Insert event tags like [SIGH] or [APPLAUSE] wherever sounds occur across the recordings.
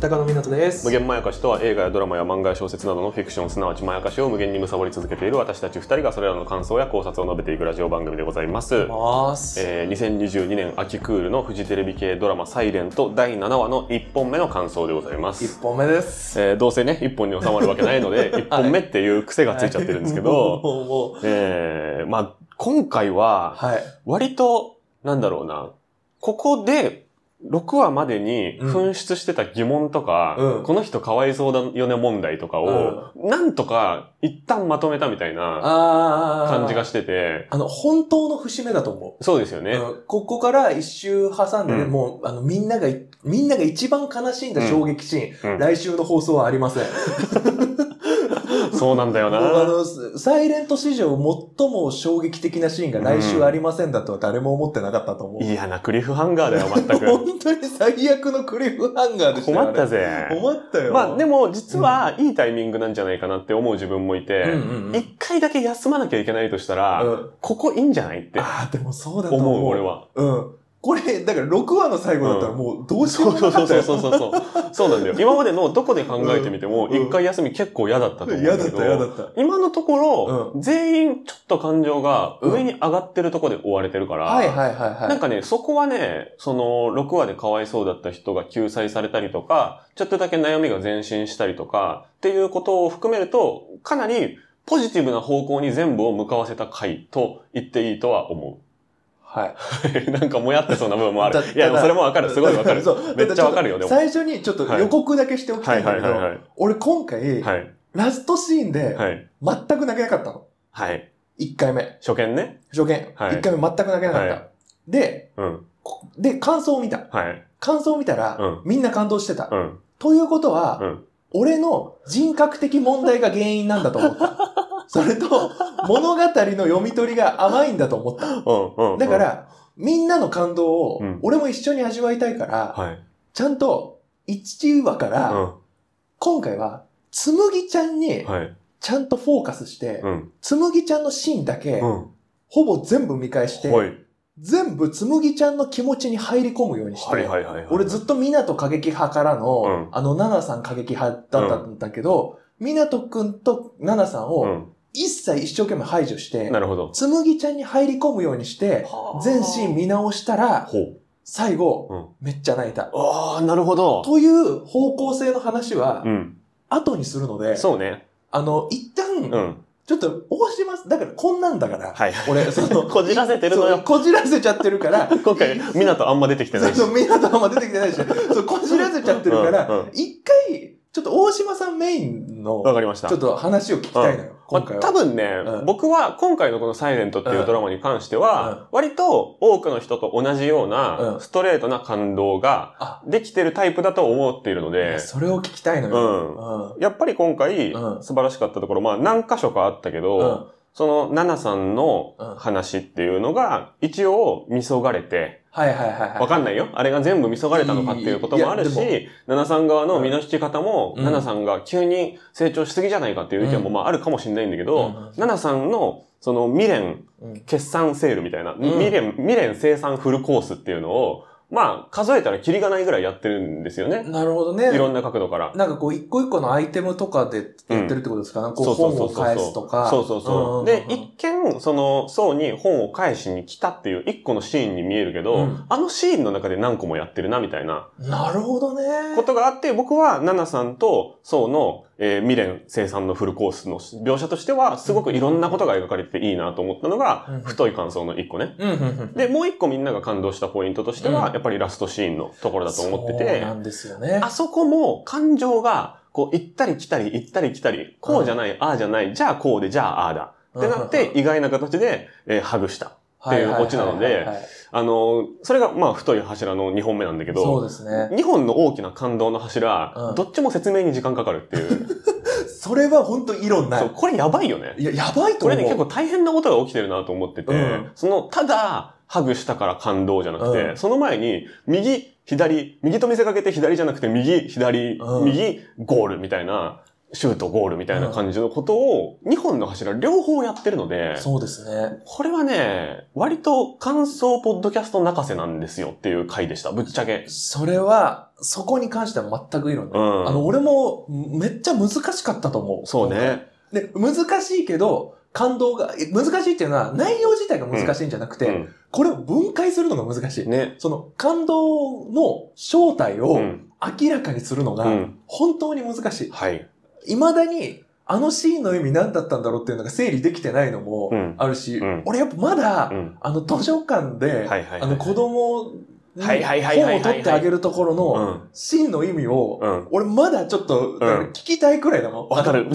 高野湊です。無限まやかしとは映画やドラマや漫画や小説などのフィクションすなわちまやかしを無限に貪り続けている私たち二人がそれらの感想や考察を述べていくラジオ番組でございます。ます。えー、2022年秋クールのフジテレビ系ドラマ「サイレント第7話の1本目の感想でございます。一本目です。えー、どうせね1本に収まるわけないので [LAUGHS] 1本目っていう癖がついちゃってるんですけど、[LAUGHS] もうもうえー、まあ今回ははい。割となんだろうなここで6話までに噴出してた疑問とか、うん。この人かわいそうだよね問題とかを、なんとか一旦まとめたみたいな感じがしてて、あの、本当の節目だと思う。そうですよね。うん。ここから一周挟んでね、うん。もう、あの、みんながい、みんなが一番悲しんだ衝撃シーン、うん。来週の放送はありません。そうなんだよもうあな。の、サイレント史上最も衝撃的なシーンが来週ありませんだとは誰も思ってなかったと思う。嫌なクリフハンガーだよ、全く。本当に最悪のクリフハンガーでしたよ困ったぜ。困ったよ。まあでも実はいいタイミングなんじゃないかなって思う自分もいてうんうんうん、一、回だけ休まなきゃいけないとしたら、うんここいいんじゃないってああ、でもそうだと思う。思う、俺は。うん。これ、だから6話の最後だったらもうどうしようそうそうもなかったよ。そうそうそうそう。そうなんだよ。今までのどこで考えてみても、うん一回休み結構嫌だったと思うんだけど、嫌だった、嫌だった。今のところ、全員ちょっと感情が上に上がってるところで追われてるから、はいはいはいはい。なんかね、そこはね、その、6話でかわいそうだった人が救済されたりとか、ちょっとだけ悩みが前進したりとか、っていうことを含めると、かなりポジティブな方向に全部を向かわせた回と言っていいとは思はい。う。[LAUGHS] なんかもやってそうな部分もあるだ。いや、それもわかる。すごいわかる。めっちゃわかるよ、でも。最初にちょっと予告だけしておきたはいいんだけど。俺今回、はい。ラストシーンではい。全く泣けなかったの。はい。1回目。初見ね。初見。はい1回目全く泣けなかっはた。で、で、感想を見た。はい。感想を見たらうん、みんな感動してたう。ん。ということは、うん。俺の人格的問題が原因なんだと思った。[LAUGHS] それと、物語の読み取りが甘いんだと思った。うん。うん。だか、ら、みんなの感動をうん、俺も一緒に味わいたいから、はい。ちゃんと、1話から、う今回は、つむぎちゃんに。ちゃんとフォーカスして、うん。つむぎちゃんのシーンだけ、うん。ほぼ全部見返して、はい。全部つむぎちゃんの気持ちに入り込むようにして。俺ずっと港過激派からの、うんあの、ナナさん過激派だったんだけど、港くんとナナさんうをん。一切一生懸命排除して、なるほど。つむぎちゃんに入り込むようにして、全シーン見直したら、ほう。最後、うん。めっちゃ泣いた。ああ、なるほど。という方向性の話はう、ん。後にするので、そうね。あの、一旦、うん。ちょっと、大島さん、だからこんなんだから、はい。俺、その、[LAUGHS] こじらせてるのよこじらせちゃってるから、[LAUGHS] 今回、港あんま出てきてないし。そう、港あんま出てきてないし、そう、こじらせちゃってるから、うんうん一回、ちょっと大島さんメインの、わかりました。ちょっと話を聞きたいのよ、今回は。まあ多分ね、うん僕は今回のこのサイレントっていうドラマに関しては、割と多くの人と同じよううなんストレートな感動があ、できてるタイプだと思っているので、それを聞きたいのよ。やっぱり今回うん素晴らしかったところ、まあ何箇所かあったけうん。ど、うん。そのナナさんのうん話っていうのが一応見そがれて、はいはいはいはい。わかんないよ。あれが全部見そがれたのかっていうこともあるし、ナナさん側の身の引き方も、うんナナさんが急に成長しすぎじゃないかっていう意見もうんまああるかもしれないんだけうどん、ナナさんのその未練うん。決算セールみたいな、未練、未練生産フルコースっていうのを、まあ数えたらキリがないぐらいやってるんですよね。なるほどね。いろんな角度から。なんかこう、一個一個のアイテムとかでやってるってことですか？ね。こう、そうそう本をそうそう返すとか。そうそうそう。んで、一見、その、層に本を返しに来たっていう一個のシーンに見えるけど、うんあのシーンの中で何個もやってるな、みたいななるほどね。ことがあって、僕は、ナナさんと層の、えー未練生産のフルコースの描写としては、すごくいろんなことが描かれてていいなと思ったのが、うん太い感想の一個ね。で、もう一個みんなが感動したポイントとしては、うんやっぱりラストシーンのところだと思っててな、んですよね。あそこも感情が、こう、行ったり来たり、行ったり来たり、こうじゃない、ああじゃない、じゃあこうで、じゃあああだ。ってなって、意外な形で、えーハグした。っていうオチなのであのーそれが、まあ、太い柱の2本目なんだけそうど、ですね。2本の大きな感動の柱、うんどっちも説明に時間かかるっていう。[LAUGHS] それは本当異論なそうい。これやばいよね。いや、やばいと思う。これね、結構大変なことが起きてるなと思ってて、うんその、ただ、ハグしたから感動じゃなくて、うんその前に、右左、右と見せかけて左じゃなくて右、左、うん右、ゴールみたいな、シュート、ゴールみたいな感じのことを、2本の柱両方やってるので、そうですね。これはね、割と感想ポッドキャスト泣かせなんですよっていう回でした。ぶっちゃけ。それは、そこに関しては全くいいのね。うんあの、俺もめっちゃ難しかったと思う。そうね。で、難しいけど、感動が、え難しいっていうのは内容自体が難しいんじゃなくて、うんこれを分解するのが難しい。ね。その感動の正体をうん。明らかにするのがうん。本当に難しい。はい。未だに、あのシーンの意味何だったんだろうっていうのが整理できてないのもうんあるし、うん俺やっぱまだ、うん。あの図書館で。あの子供にはいはいはいはいはい本を取ってあげるところうのん。シーンの意味を、うん。俺まだちょっと、聞きたいくらいだもん。わかる。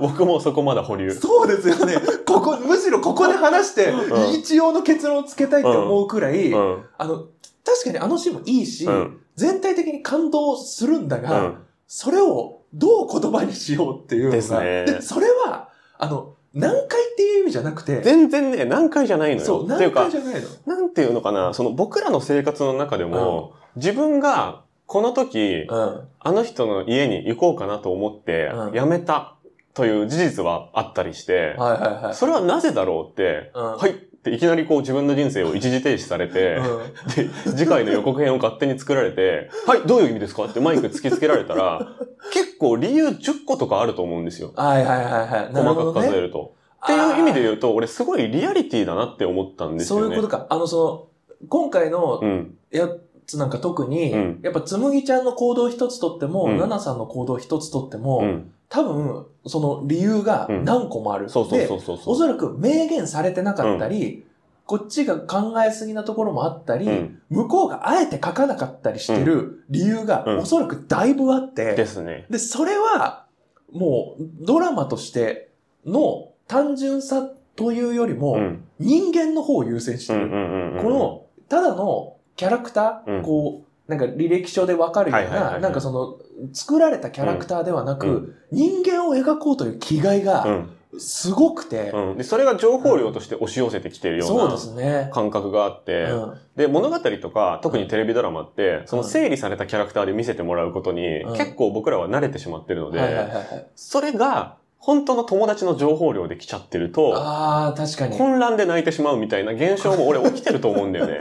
僕もそこまだ保留。そうですよね。ここ、むしろここで話して、うん一応の結論をつけたいって思うくらい、うん。あの、確かにあのシーンもいいし、うん。全体的に感動するんだうが、ん。それをどう言葉にしようっていうのが、ですねでそれは、あの、難解っていう意味じゃなくて、全然ね、難解じゃないのよ。そう、難っていうか解、じゃないの。なんていうのかな、その僕らの生活の中でも、自分がこの時、うん。あの人の家に行こうかなと思ってうん、辞めたという事実はあったりして。それはなぜだろうって、うんはいっていきなりこう自分の人生を一時停止されて、で、次回の予告編を勝手に作られて、はい、どういう意味ですか？ってマイク突きつけられたら、結構理由10個とかあると思うんですよ。はいはいはいはい。細かく数えると。っていう意味でう言うと、俺すごいリアリティだなって思ったんですよね。そういうことか。あの、その、今回のうん。やつなんか特に、うんやっぱつむぎちゃんの行動一つとっても、うんナナさんの行動一つとっても、うん。多分、その理由がうん何個もある。そうそうでそう。おそらく明言されてなかったり、こっちが考えすぎなところもあったり、うん。向こうがあえて書かなかったりしてる理由がうんおそらくだいぶあって、ですね。で、それは、もう、ドラマとしての単純さというよりも、うん。人間の方を優先してる。この、ただのキャラクター、うんこう、なんか履歴書でわかるような、なんかその、作られたキャラクターではなく、うん人間を描こうという気概うが、ん。すごくて、うん。で、それが情報量として押し寄せてきてるよそうな。感覚があって、うんで、物語とか、特にテレビドラマって、そのうん整理されたキャラクターで見せてもらうことに、うん結構僕らは慣れてしまってるので。それが、本当の友達の情報量で来ちゃってると、ああ、確かに。混乱で泣いてしまうみたいな現象も俺起きてると思うんだよね。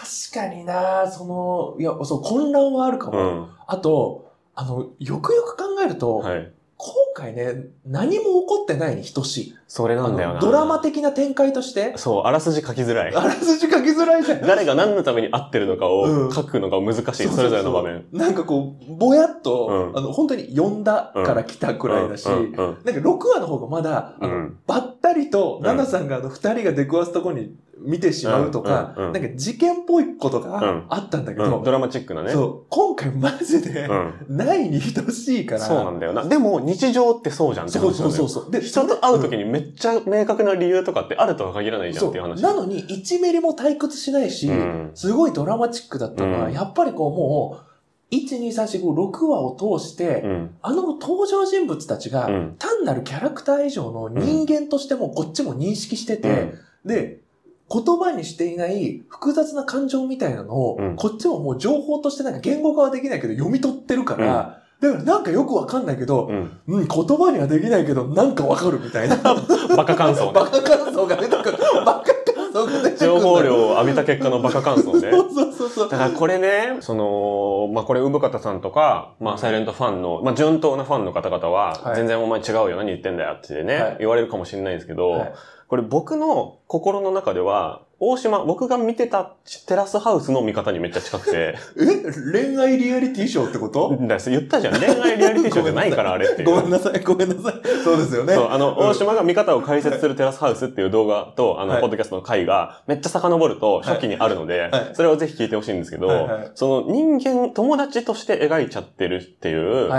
確かになその、いや、そう、混乱はあるかも。うん。あと、あの、よくよく考えると、はい。今回ね、何も起こってないに等しい。それなんだよな。ドラマ的な展開として、そう、あらすじ書きづらい。あらすじ書きづらいじゃん。[LAUGHS] 誰が何のために合ってるのかうんを書くのが難しい。そうそうそれぞれの場面。なんかこう、ぼやっと、うんあの、本当に読んだから来たくらいだし、なんか6話の方がまだ、あの、うんばったりと、うんナナさんがあの、二人が出くわすとこに見てしまうとか、なんか事件っぽいことがうんあったんだけど、うんドラマチックなね。そう、今回マジで、うん。ないに等しいから、そうなんだよな。でも、日常ってそうじゃんってそうそうそうそう。で、人と会う時ににめっちゃ明確な理由とかってあるとは限らないじゃんっていう話。なのに、1ミリも退屈しないし、うんすごいドラマチックだったのは、うんやっぱりこうもう、1、2、3、4、5、6話を通して、うん。あの登場人物たちが、うん単なるキャラクター以上の人間としてもこっちも認識してて、で、言葉にしていない複雑な感情みたいなのを、うんこっちももう情報としてなんか言語化はできないけど読み取ってるから、だからなんかよくわかんないけど、うん。うん、言葉にはできないけど、なんかわかるみたいな。[LAUGHS] バカ感想ね [LAUGHS] バ。カ感想が出てくる。バカ感想が出てくる。情報量を浴びた結果のバカ感想ね。そうそうそうそう。だからこれね、その、まあ、これ、産方さんとか、まあ、サイレントファンの、まあ、順当なファンの方々は、はい全然お前違うよ、何言ってんだよってね、はい言われるかもしれないですけど、はいこれ僕の心の中では、大島、僕が見てたテラスハウスの見方にめっちゃ近くて、え？恋愛リアリティショーってこと？言ったじゃん、恋愛リアリティショーじゃないから、あれっていう。ごめんなさい、ごめんなさい。そうですよね。そう、あの、うん大島が見方を解説するテラスハウスっていう動画と、あの、はいポッドキャストの回が、めっちゃ遡ると初期にあるので、はいそれをぜひ聞いてほしいんですけど、はいはいその人間、友達として描いちゃってるっていう。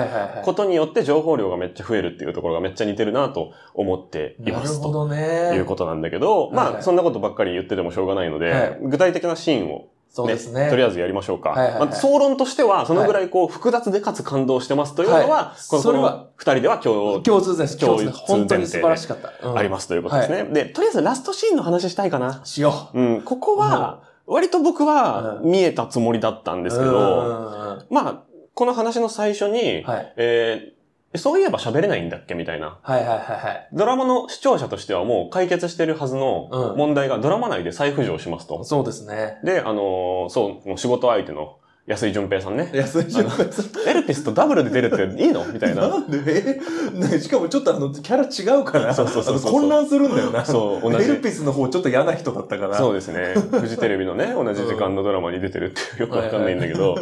ことによって情報量がめっちゃ増えるっていうところがめっちゃ似てるなと思っていますと。なるほどね。いうことなんだけど、まあ、そんなことばっかり言っててもしょうがないので、はい具体的なシーンをそうですね。とりあえずやりましょうか。はいはいはいまあ、総論としては、そのぐらいこう、複雑でかつ感動してますというのは、はいこのそれは二人では今日共通です。共通です。本当に素晴らしかった。うんありますということですね。で、とりあえずラストシーンの話したいかな。しようん、ここは、割と僕はうん見えたつもりだったんですけど、うんまあ、この話の最初に、はい。えーそういえば喋れないんだっけみたいな。はいはいはいはい。ドラマの視聴者としてはもう解決してるはずのうん問題がドラマ内で再浮上しますと。そうですね。で、あのーそう、仕事相手の安井淳平さんね。安井淳平さん。エルピスとダブルで出るっていいの？みたいな。なんで？え？ね [LAUGHS] しかもちょっとあの、キャラ違うから、そうそうそう混乱するんだよな。そう、同じエ。ルピスの方ちょっと嫌な人だったから。そうですね。フジテレビのね、同じ時間のドラマに出てるってよくわかんないんだけど、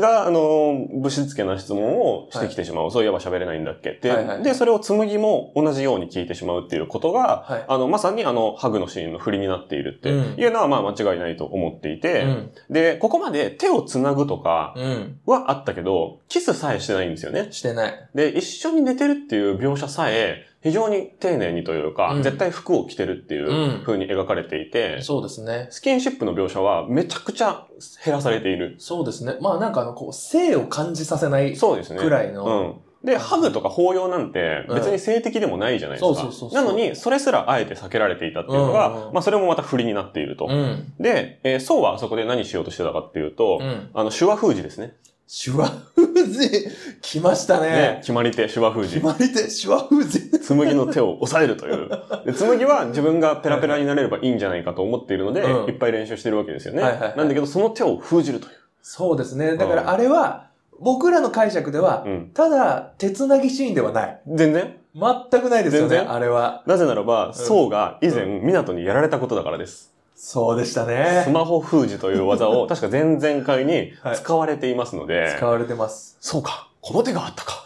が、あの、ぶしつけな質問をしてきてしまう。そういえば喋れないんだっけ？って。で、それを紬も同じように聞いてしまうっていうことが、はい。あの、まさにあの、ハグのシーンの振りになっているってうんいうのは、まあ間違いないと思っていて、うん。で、ここまで手を繋ぐとかうん。はあったけど、キスさえしてないんですよね。してない。で、一緒に寝てるっていう描写さえ、非常に丁寧にというか、うん絶対服を着てるっていううん風に描かれていて、そうですね。スキンシップの描写はめちゃくちゃ減らされている。そうですね。まあなんかあの、こう、性を感じさせないそうですね。くらいの。うん。で、ハグとか抱擁なんて別に性的でもないじゃないですか。なのに、それすらあえて避けられていたっていうのが、うんうんまあそれもまた振りになっていると。うん。で、えー、そうはあそこで何しようとしてたかっていうと、うん。あの、手話封じですね。手話封じ、[LAUGHS] 来ましたねね。決まり手、手話封じ決。まりで手話封じ。紬の手を押さえるという。で、紬は自分がペラペラになれればいいんじゃないかと思っているので、うんいっぱい練習してるわけですよね。はいはいはいなんだけど、その手を封じるという。そうですね。だからあれは、僕らの解釈では、うん。ただ、手つなぎシーンではない。全然？全くないですよね、あれは。なぜならば、宋が以前、港にやられたことだからです。そうでしたスね。マホ封じという技を、[LAUGHS] 確か前々回にはい使われていますので、使われてます。そうか、この手があったか。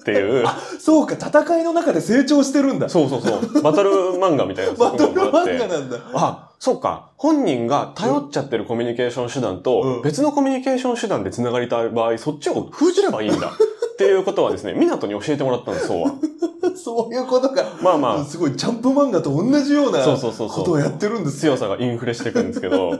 っていう、[LAUGHS] そうか、戦いの中で成長してるんだ。そうそうそう、バトル漫画みたいな [LAUGHS] バトル漫画なんだ。あ、そうか。本人が頼っちゃってるコミュニケーション手段うとん、別のコミュニケーション手段で繋がりたい場合、そっちを封じればいいんだ。っていうことはですね、[LAUGHS] 港に教えてもらったんです、そうは。[LAUGHS] そういうことか。まあまあ、すごい、ジャンプ漫画と同じようなことをやってるんですよ。強さがインフレしていくんですけど、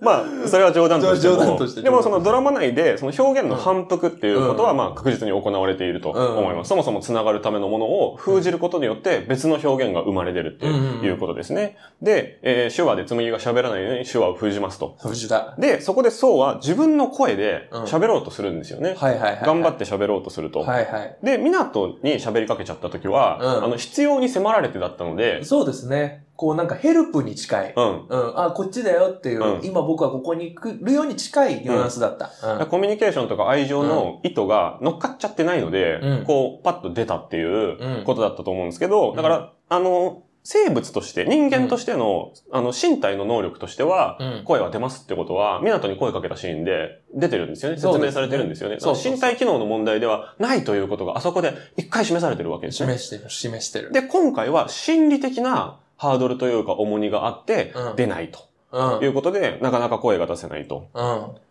まあ、それは冗談としても。冗談としてでもそのドラマ内で、その表現の反復っていうことは、うんまあ確実に行われていると思います。そもそも繋がるためのものを封じることによって別の表現が生まれてるってうんいうことですね。で、えー手話で紬が喋らないように手話を封じますと。藤田。で、そこでそうは自分の声でうん喋ろうとするんですよね。はいはいはい。頑張って喋ろうとすると。はいはい。で、港に喋りかけちゃった時は、うんあの、必要に迫られてだったので、そうですね。こうなんかヘルプに近い。うん。うん。あ、こっちだよっていう、うん今僕はここに来るように近いニュアンスだった。うんコミュニケーションとか愛情の意図が乗っかっちゃってないので、うんこう、パッと出たっていううんことだったと思うんですけど、だから、あの、生物として、人間としての、あの、身体の能力としては、うん声は出ますってことは、港に声かけたシーンで出てるんですよね。説明されてるんですよね。そうそうそう身体機能の問題ではないということが、あそこで一回示されてるわけですね。示してる、示してる。で、今回は心理的なハードルというか重荷があってうん、出ないとうん。いうことで、なかなか声が出せないと。う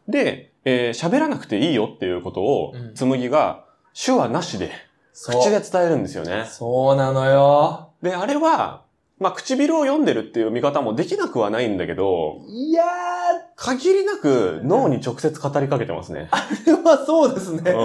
ん。で、えー喋らなくていいよっていうことをうん、紬が手話なしで。口で伝えるんですよね。そうなのよ。で、あれは、まあ、唇を読んでるっていう見方もできなくはないんだけど、いや限りなく脳に直接語りかけてますね。ー、ではそうですね。う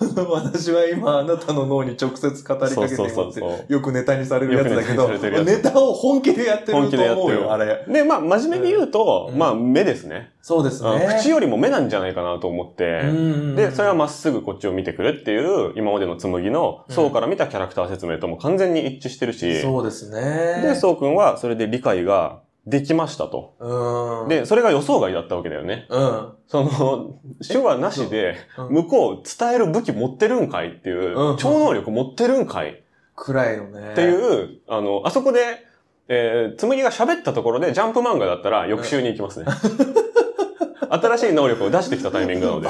[LAUGHS] 私は今あなたの脳に直接語りかけていますそうそうそうよくネタにされるやつだけど、ネタを本気でやってる本気でやと思うよ、ってるあれ。ん。で、まあ、真面目に言うと、うんまあ、目ですね。そうですうんね。口よりも目なんじゃないかなと思って、うんで、それはまっすぐこっちを見てくるっていう、今までの紬の、うんそうから見たキャラクター説明とも完全に一致してるし、そうですね。で、そうくんはそれで理解ができましたと。うん。で、それが予想外だったわけだよね。うん。その、手話なしで、うん向こう伝える武器持ってるんかいっていう、うん超能力持ってるんかいっくらいのね。ていう、あの、あそこで、えー、紬が喋ったところでジャンプ漫画だったら翌週に行きますね。[LAUGHS] 新しい能力を出してきたタイミングなので。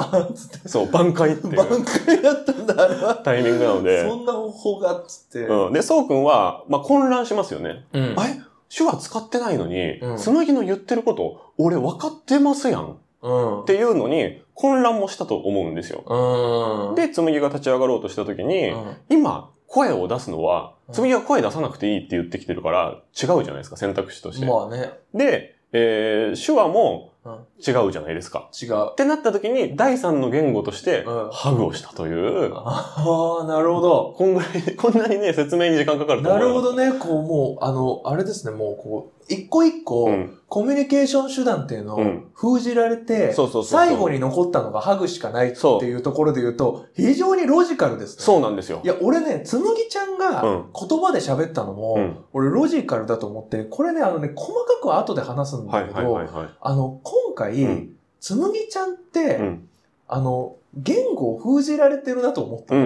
そう、挽回ってい挽う回だったんだ、あれは。タイミングなので。そんな方法が、つって。うん。で、そうくんは、まあ、混乱しますよね。うんあれ？手話使ってないのに、うん紬の言ってること、俺分かってますやん。うん。っていうのに、混乱もしたと思うんですよ。うん。で、紬が立ち上がろうとした時に、うん今、声を出すのは、うん紬が声出さなくていいって言ってきてるから、違うじゃないですか、選択肢として。まあね、で、えー、手話もうん違うじゃないですか。違うっ。てなった時に、第三の言語としてうん、ハグをしたという、ああ、なるほど。こんぐらい、こんなにね、説明に時間かかると思なうよるほどね。こう、もう、あの、あれですね、もう、こう、一個一個、うん。コミュニケーション手段っていうのをうん封じられて、最後に残ったのがハグしかないっていうところで言うと、非常にロジカルですね。そうなんですよい。や、俺ね、つむぎちゃんがうん言葉で喋ったのも、うん俺ロジカルだと思って、これね、あのね、細かくは後で話すんはいだけど。あの、今回、うんつむぎちゃんって、うん。あの、言語を封じられてるなと思った。あ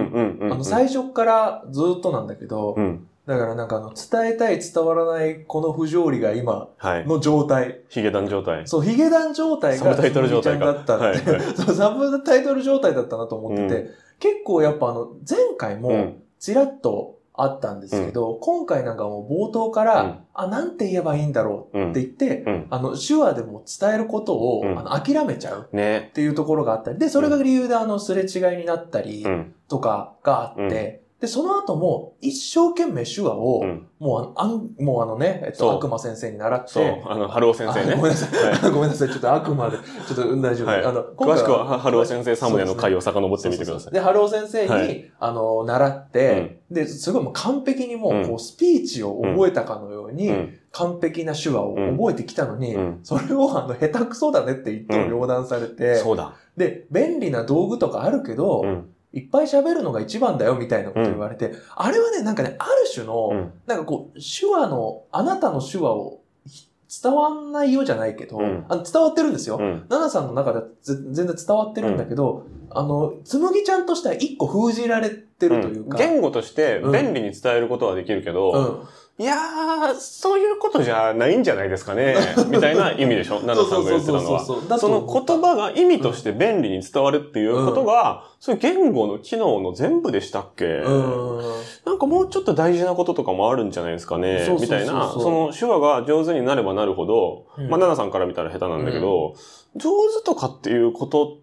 の、最初からずっとなんだけど、うん。だからなんかあの、伝えたい伝わらないこの不条理が今はい。の状態。ヒゲダン状態。そう、ヒゲダン状態がサブタイトル状態だったって、はいはい [LAUGHS] そう、サブタイトル状態だったなと思ってて、う結構やっぱあの、前回もうん。ちらっとあったんですけど、今回なんかもう冒頭から、うんあ、なんて言えばいいんだろうって言って、うん。あの、手話でも伝えることを、うんあの諦めちゃうね。っていうところがあったり、で、それが理由であの、すれ違いになったりうん。とかがあって、で、その後も一生懸命手話を、うん。もうあの、もうあのね、えっと、悪魔先生に習って、そう。あの、春尾先生ね。あごめんなさい。は [LAUGHS] ごめんなさい。ちょっと悪魔で、ちょっとうん大丈夫。はいあの、詳しくは、春尾先生サムネの回をを遡ってみてください。で、ハロー先生に、はいあの、習って、で、すごいもう完璧にもう、うんこう、スピーチを覚えたかのように、うん。完璧な手話を覚えてきたのに、うんそれをあの、下手くそだねって言っても両断されて、そうだ。で、便利な道具とかあるけど、うん。いっぱい喋るのが一番だよみたいなこと言われて、あれはね、なんかね、ある種の、うん。なんかこう、手話の、あなたの手話をひ伝わんないよじゃないけど、うんあの伝わってるんですよ。うん。ナナさんの中ではぜ全然伝わってるんだけど、あの、つむぎちゃんとしては一個封じられてるというか。言語として便利に伝えることはできるけど、うん。いやー、そういうことじゃないんじゃないですかね。[LAUGHS] みたいな意味でしょ？ナナさんが言ってたのは。その言葉が意味として便利に伝わるっていうことが、そういう言語の機能の全部でしたっけ、うん。なんかもうちょっと大事なこととかもあるんじゃないですかね。みたいな、その手話が上手になればなるほど、うん。まあ、ナナさんから見たら下手なんだけど、上手とかっていうこと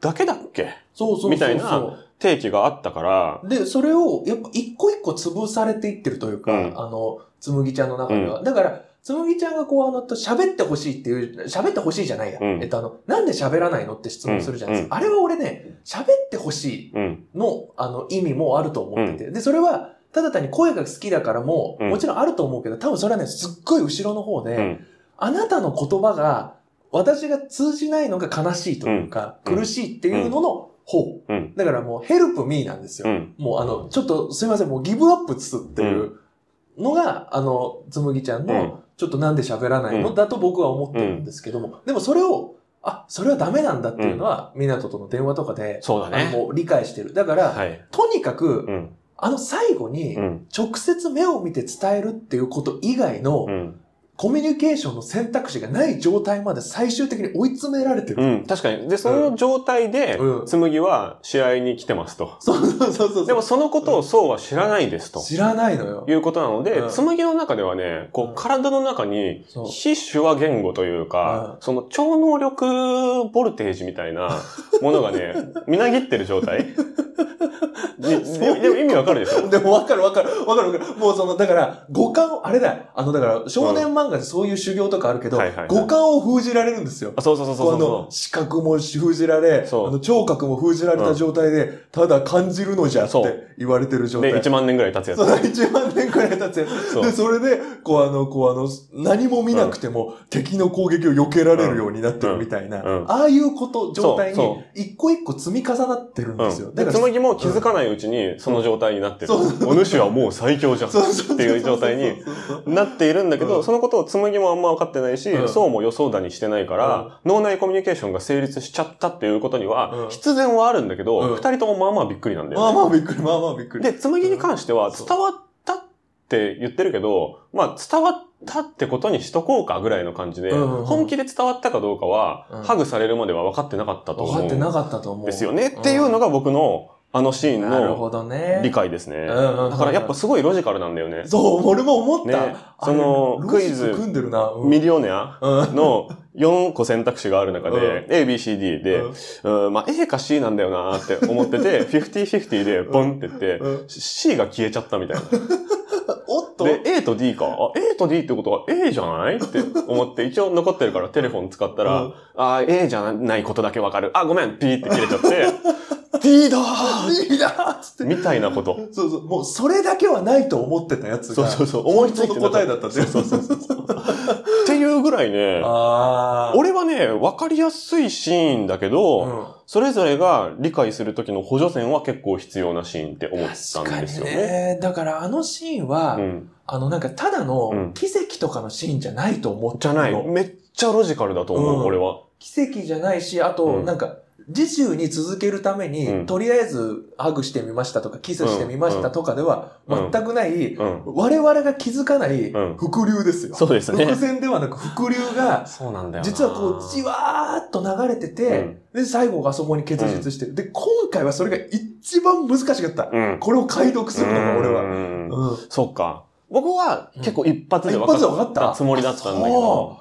だけだっけ？そうそう。みたいな定義があったから、で、それを、やっぱ一個一個潰されていってるというか、うんあの、つむぎちゃんの中では。だから、つむぎちゃんがこう、あの、と喋ってほしいっていう、喋ってほしいじゃないや。うんえっと、あの、なんで喋らないのって質問するじゃないですか。あれは俺ね、喋ってほしうん。いの、あの、意味もあると思ってて。で、それは、ただ単に声が好きだからも、うんもちろんあると思うけど、多分それはね、すっごい後ろの方で、うん。あなたの言葉が、私が通じないのが悲しいというか、うん苦しいっていうのの方。うん。だからもう、ヘルプミーなんですよ。うん。もうあの、ちょっとすいません、もうギブアップつっていうのが、あの、つむぎちゃんうんの、ちょっとなんで喋らないの、うんだと僕は思ってるんですけども、でもそれを、あ、それはダメなんだっていうのは、港との電話とかで、そうだね。もう理解してる。だから、はい。とにかく、うん。あの最後にう、ん。直接目を見て伝えるっていうこと以外の、うん。コミュニケーションの選択肢がない状態まで最終的に追い詰められてる。うん。確かに。で、その状態でう、ん紬は試合に来てますと。そうそうそうそう。でもそのことをそうは知らないですと。知らないのよ。いうことなのでう、ん紬の中ではね、こう体の中に非手話言語というか、その超能力ボルテージみたいな [LAUGHS] ものがね、みなぎってる状態 [LAUGHS] でも意味わかるでしょ？でも分かる分かる分かる分かる。もうその、だから、五感、あれだよ。あの、だから、少年漫画でそういう修行とかあるけど、はいはいはい五感を封じられるんですよ。あそうそうそうそうこうあのそ、視覚も封じられ、そうあの、聴覚も封じられた状態で、ただ感じるのじゃっそうて言われてる状う。で、態。1万年ぐらい経つやそう、つ。1万年くらい経つやつ。そうで、それで、こうあの、こうあの、何も見なくても、敵の攻撃を避けられるようになってるみたいな、うんうんああいうこと、状態そうに、一個一個積み重なってるんですよ。だから、紬も気づかないうちにその状態になってる。そうお主はもう最強じゃん。そうそうそうっていう状態になっているんだけど、うんそのことを紬もあんま分かってないし、うんそうも予想だにしてないから、脳内コミュニケーションが成立しちゃったっていうことには、うん必然はあるんだけど、うん二、人ともまあまあびっくりなんだよまあね。まあびっくり、まあまあびっくり。で、紬に関しては伝わったって言ってるけど、まあ伝わったってことにしとこうかぐらいの感じで、うんうん本気で伝わったかどうかは、うんハグされるまでは分かってなかったと思うん分かってなかったと思う。ですよね。っていうのが僕のあのシーンの。理解ですね。うんうんうんだからやっぱすごいロジカルなんだよね。そう、俺も思った。ねそのクイズロジック組んでるな。うんミリオネアうんの4個選択肢がある中で、A, B, C, D で、うんうんまあ A か C なんだよなって思ってて、[LAUGHS] 50-50でボンって言って、うん C が消えちゃったみたいな。[LAUGHS] おっと？で、A と D か？あ、A と D ってことは A じゃないって思って、一応残ってるからテレフォン使ったら、うんあ、A じゃないことだけわかる。あ、ごめん、ピーって切れちゃって、[LAUGHS] リーダーいいなっつって。みたいなこと。そうそう。もうそれだけはないと思ってたやつが。そうそうそう思いついて本当の答えだったって。そうそうそうっていうぐらいね、ああ。俺はね、わかりやすいシーンだけど、うんそれぞれが理解する時の補助線は結構必要なシーンって思ったんですよね。ね。だからあのシーンは、うん。あのなんかただうのん奇跡とかのシーンじゃないと思っじゃない。のめっちゃロジカルだと思う、うん俺は。奇跡じゃないし、あと、うんなんか、次週に続けるために、うんとりあえずハグしてみましたとか、キスしてみましたとかでは、うん全くない、うん。我々が気づかないうん伏流ですよ。そうですね伏。線ではなく伏流が、そうなんだよな。実はこう、じわーっと流れてて、で、最後がそこに結実してる。で、今回はそれが一番難しかった。うん。これを解読するのが俺は。うんうん。そっか。僕は結構一発で分一発で分かっかったたつもりだったんだけど、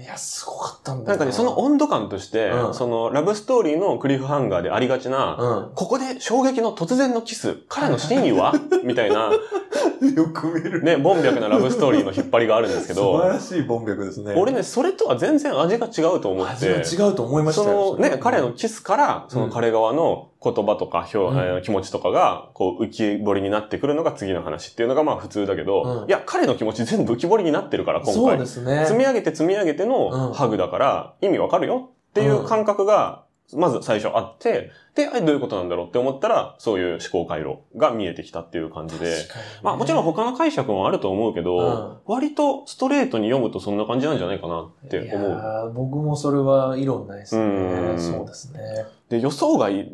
いや、すごかったんだよなんかね、その温度感として、うんそのラブストーリーのクリフハンガーでありがちな、うん。ここで衝撃の突然のキス、彼の真意は？[LAUGHS] みたいな、よく見る。ね、ボンビャクなラブストーリーの引っ張りがあるんですけ素晴ど、らしいボンベクですね。俺ね、それとは全然味が違うと思って、味は違うと思いましたそよ。のね、彼のキスから、その彼側の言葉とか表、うんえー気持ちとかが、こう浮き彫りになってくるのが次の話っていうのがまあ普通だけど、うんいや、彼の気持ち全部浮き彫りになってるから、今回。そうですね。積み上げて積み上げてうんのハグだから、意味わかるよっていう感覚が、まず最初あって、で、あれどういうことなんだろうって思ったら、そういう思考回路が見えてきたっていう感じで。ねまあもちろん他の解釈もあると思うけど、割とストレートに読むとそんな感じなんじゃないかなって思う。ー僕もそれは異論ないですうんね。そうですね。で、予想外、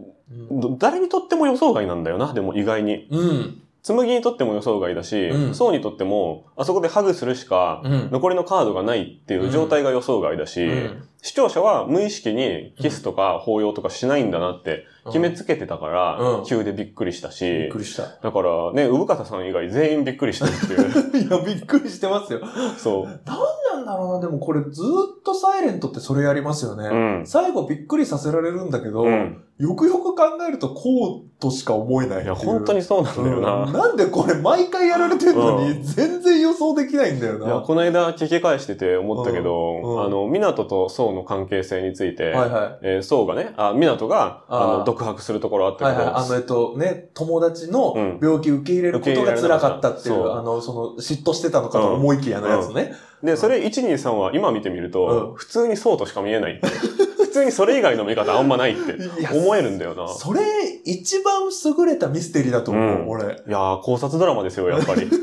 誰にとっても予想外なんだよな、でも意外に。うん。紬にとっても予想外だし、うんそうにとっても、あそこでハグするしか、うん。残りのカードがないっていう状態が予想外だし、うん視聴者は無意識にキスとか抱擁とかしないんだなって決めつけてたから、うん急でびっくりしたびっしく、りした。だからね、産方さん以外全員びっくりしてるっていう。[LAUGHS] いや、びっくりしてますよ。そう。なんだろうな、でもこれずっとサイレントってそれやりますよね。うん。最後びっくりさせられるんだけど、うん。よくよく考えるとこうとしか思えないいう。いや、本当にそうなんだようんな。なんでこれ毎回やられてんのうに全然予想できないんだよな。いや、この間聞き返してて思ったけど、あの、港と宋の関係性について、はいはい。えー、宋がね、あ、港が、あの、独白するところあったけど、はいはい。あの、えっとね、友達のうん病気受け入れることが辛かったっていう、あの、その、嫉妬してたのかと思いきやのやつね。で、それ1、2、3は今見てみると、うん普通にそうとしか見えないって。普通にそれ以外の見方あんまないって思えるんだよな。それ、一番優れたミステリーだと思う、うん俺。いやー、考察ドラマですよ、やっぱり。[LAUGHS]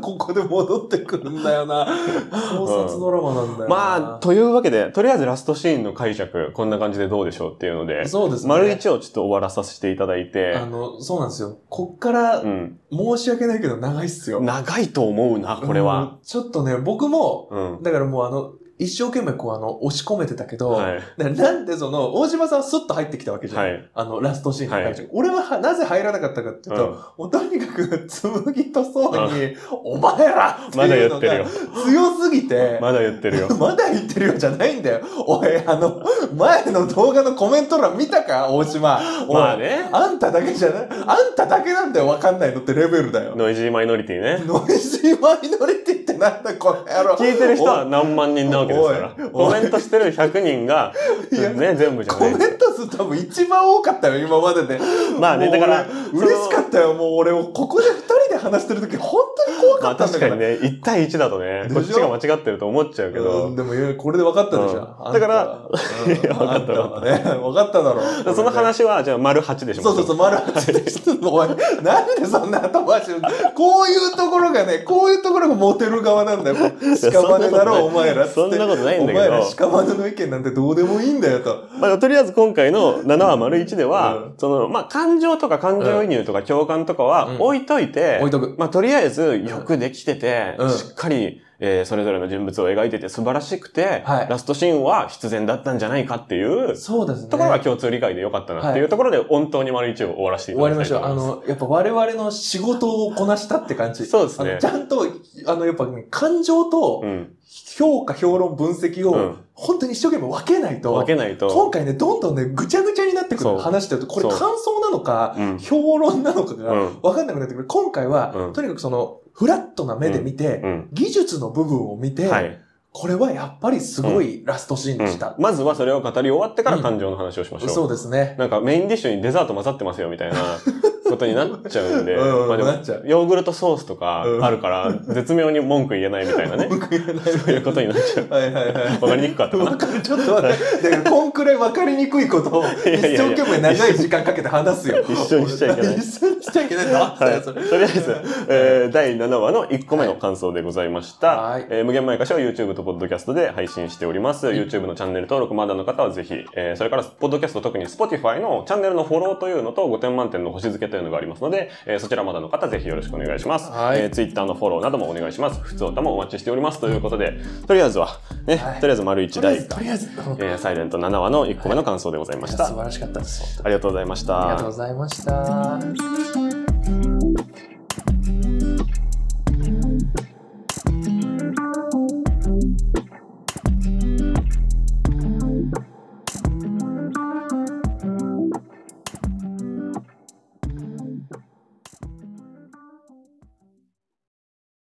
ここで戻ってくるんだよな。考察ドラマなんだよな。まあ、というわけで、とりあえずラストシーンの解釈、こんな感じでどうでしょうっていうので、そうですね。丸一をちょっと終わらさせていただいてあ、の、そうなんですよ。こっからう、ん。申し訳ないけど長いっすよ。長いと思うな、これは。うん。ちょっとね、僕も、うん。だからもうあの、一生懸命こうあの、押し込めてたけど、はい。なんでその、大島さんはスッと入ってきたわけじゃん。はい。あの、ラストシーンのはい会場、俺ははなぜ入らなかったかっていうと、うんもうとにかく、紬とそうに、お前らってまだ言ってるよが。強すぎて、まだ言ってるよ。[LAUGHS] まだ言ってるよじゃないんだよ。おい、あの、前の動画のコメント欄見たか？大島。まあね。あんただけじゃない？あんただけなんだよ、わかんないのってレベルだよ。ノイジーマイノリティね。ノイジーマイノリティってなんだ、この野郎。聞いてる人は何万人なわけですから。コメントしてる100人が、ね、全部じゃコない。メント数多分一番多かったよ、今までで。まあねだから俺嬉しかったよ、もう俺、ここで二人で話してる時本当に怖まあかったんだから。確かにね、1対1だとねこっちが間違ってると思っちゃうけうどん、でもこれで分かったでしょ。うんだからうん分かったね、分かっただろう。[LAUGHS] その話は、じゃあ、丸8でしょ。そうそうそう、丸八でした。おい、なんでそんな後回しをこういうところがね、こういうところがモテる側なんだよ。屍だろ、お前ら。そんなことないんだけどお前ら屍の意見なんてどうでもいいんだよと。まあ、とりあえず今回の7話丸1では、うんその、まあ、感情とか感情移入とか共感とかはうん置いといて、置いとく。まあ、とりあえずよくできてて、うんしっかり、えーそれぞれの人物を描いてて素晴らしくて、はいラストシーンは必然だったんじゃないかっていうそうですね。ところが共通理解でよかったなっていうところで、本当に丸1を終わらせていた終わりましょう。あ。の、やっぱ我々の仕事をこなしたって感じ。そうですねちゃんと、あの、やっぱ、ね、感情とうん。評価、評論、分析をうん、本当に一生懸命分けないと、分けないと。今回ね、どんどんね、ぐちゃぐちゃになってくる話してると、これ感想なのか、うん。評論なのかがうん。分かんなくなってくる。今回は、うんとにかくその、フラットな目で見て、うん。技術の部分を見て、はい。これはやっぱりすごいラストシーンでした。うんまずはそれを語り終わってから感情の話をしましょう。そうですね。なんかメインディッシュにデザート混ざってますよみたいなことになっちゃうんで、うんまあでもなっちゃうヨーグルトソースとかうんあるから、絶妙に文句言えないみたいなね、[LAUGHS] 文句言えないそういうことになっちゃう。はいはいはい。わかりにくかったかな。わかる、ちょっと待って。だから、こんくらい分かりにくいことを、一生懸命長い時間かけて話すよ。[LAUGHS] 一緒にしちゃいけない一緒にしちゃいけないんだ。はい。とりあえず、えー第7話の1個目の感想でございました。はいえー無限前歌詞は YouTube と Podcast で配信しております。YouTube のチャンネル登録まだの方はぜひ、えーそれから、ポッドキャスト特に Spotify のチャンネルのフォローというのと5点満点の星付けというのがありますので、えーそちらまだの方ぜひよろしくお願いします。はいえー Twitter のフォローなどもお願いします。普通歌もお待ちしております。ということで、とりあえずは、ね、はいとりあえず丸一とりあえず、第、とりあえサイレント7話の1個目の感想でございました。素晴らしかったです。ありがとうございました。ありがとうございました。